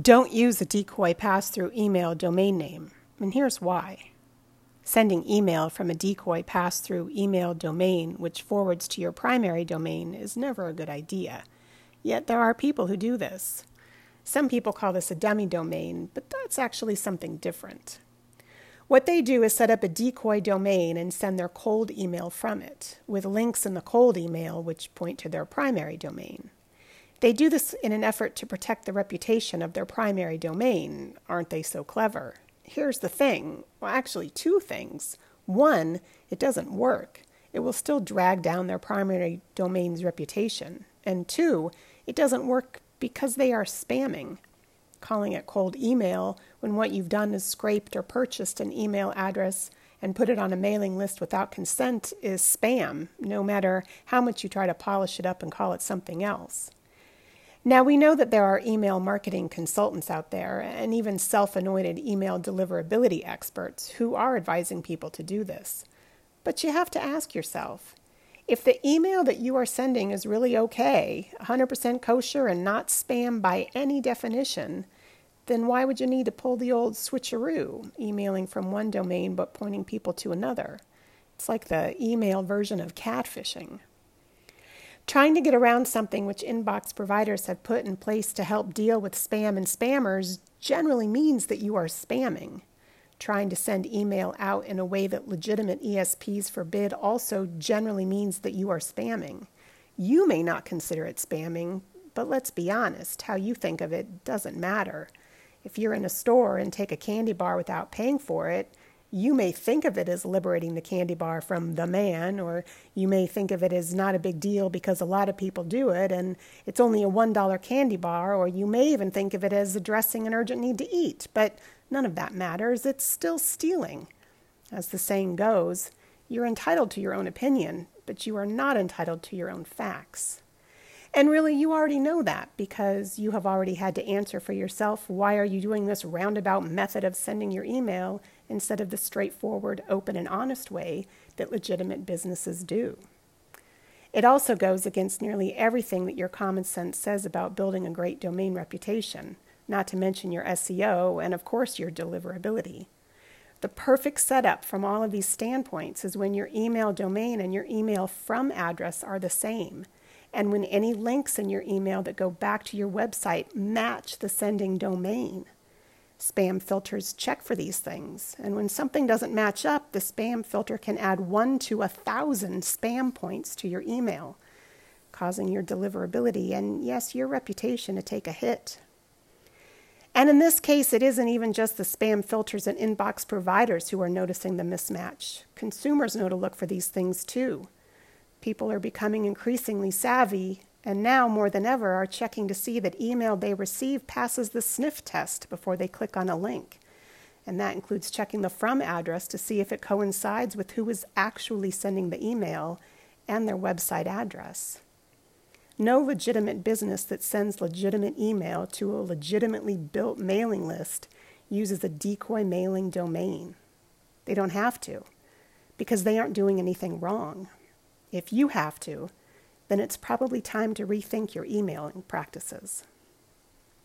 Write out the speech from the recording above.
Don't use a decoy pass through email domain name, and here's why. Sending email from a decoy pass through email domain which forwards to your primary domain is never a good idea. Yet there are people who do this. Some people call this a dummy domain, but that's actually something different. What they do is set up a decoy domain and send their cold email from it, with links in the cold email which point to their primary domain. They do this in an effort to protect the reputation of their primary domain. Aren't they so clever? Here's the thing well, actually, two things. One, it doesn't work. It will still drag down their primary domain's reputation. And two, it doesn't work because they are spamming. Calling it cold email when what you've done is scraped or purchased an email address and put it on a mailing list without consent is spam, no matter how much you try to polish it up and call it something else. Now, we know that there are email marketing consultants out there and even self anointed email deliverability experts who are advising people to do this. But you have to ask yourself if the email that you are sending is really okay, 100% kosher, and not spam by any definition, then why would you need to pull the old switcheroo, emailing from one domain but pointing people to another? It's like the email version of catfishing. Trying to get around something which inbox providers have put in place to help deal with spam and spammers generally means that you are spamming. Trying to send email out in a way that legitimate ESPs forbid also generally means that you are spamming. You may not consider it spamming, but let's be honest, how you think of it doesn't matter. If you're in a store and take a candy bar without paying for it, you may think of it as liberating the candy bar from the man, or you may think of it as not a big deal because a lot of people do it and it's only a $1 candy bar, or you may even think of it as addressing an urgent need to eat. But none of that matters. It's still stealing. As the saying goes, you're entitled to your own opinion, but you are not entitled to your own facts. And really, you already know that because you have already had to answer for yourself why are you doing this roundabout method of sending your email instead of the straightforward, open, and honest way that legitimate businesses do. It also goes against nearly everything that your common sense says about building a great domain reputation, not to mention your SEO and, of course, your deliverability. The perfect setup from all of these standpoints is when your email domain and your email from address are the same and when any links in your email that go back to your website match the sending domain. Spam filters check for these things, and when something doesn't match up, the spam filter can add one to a thousand spam points to your email, causing your deliverability and, yes, your reputation to take a hit. And in this case, it isn't even just the spam filters and inbox providers who are noticing the mismatch. Consumers know to look for these things too. People are becoming increasingly savvy and now more than ever are checking to see that email they receive passes the sniff test before they click on a link. And that includes checking the from address to see if it coincides with who is actually sending the email and their website address. No legitimate business that sends legitimate email to a legitimately built mailing list uses a decoy mailing domain. They don't have to, because they aren't doing anything wrong. If you have to, then it's probably time to rethink your emailing practices.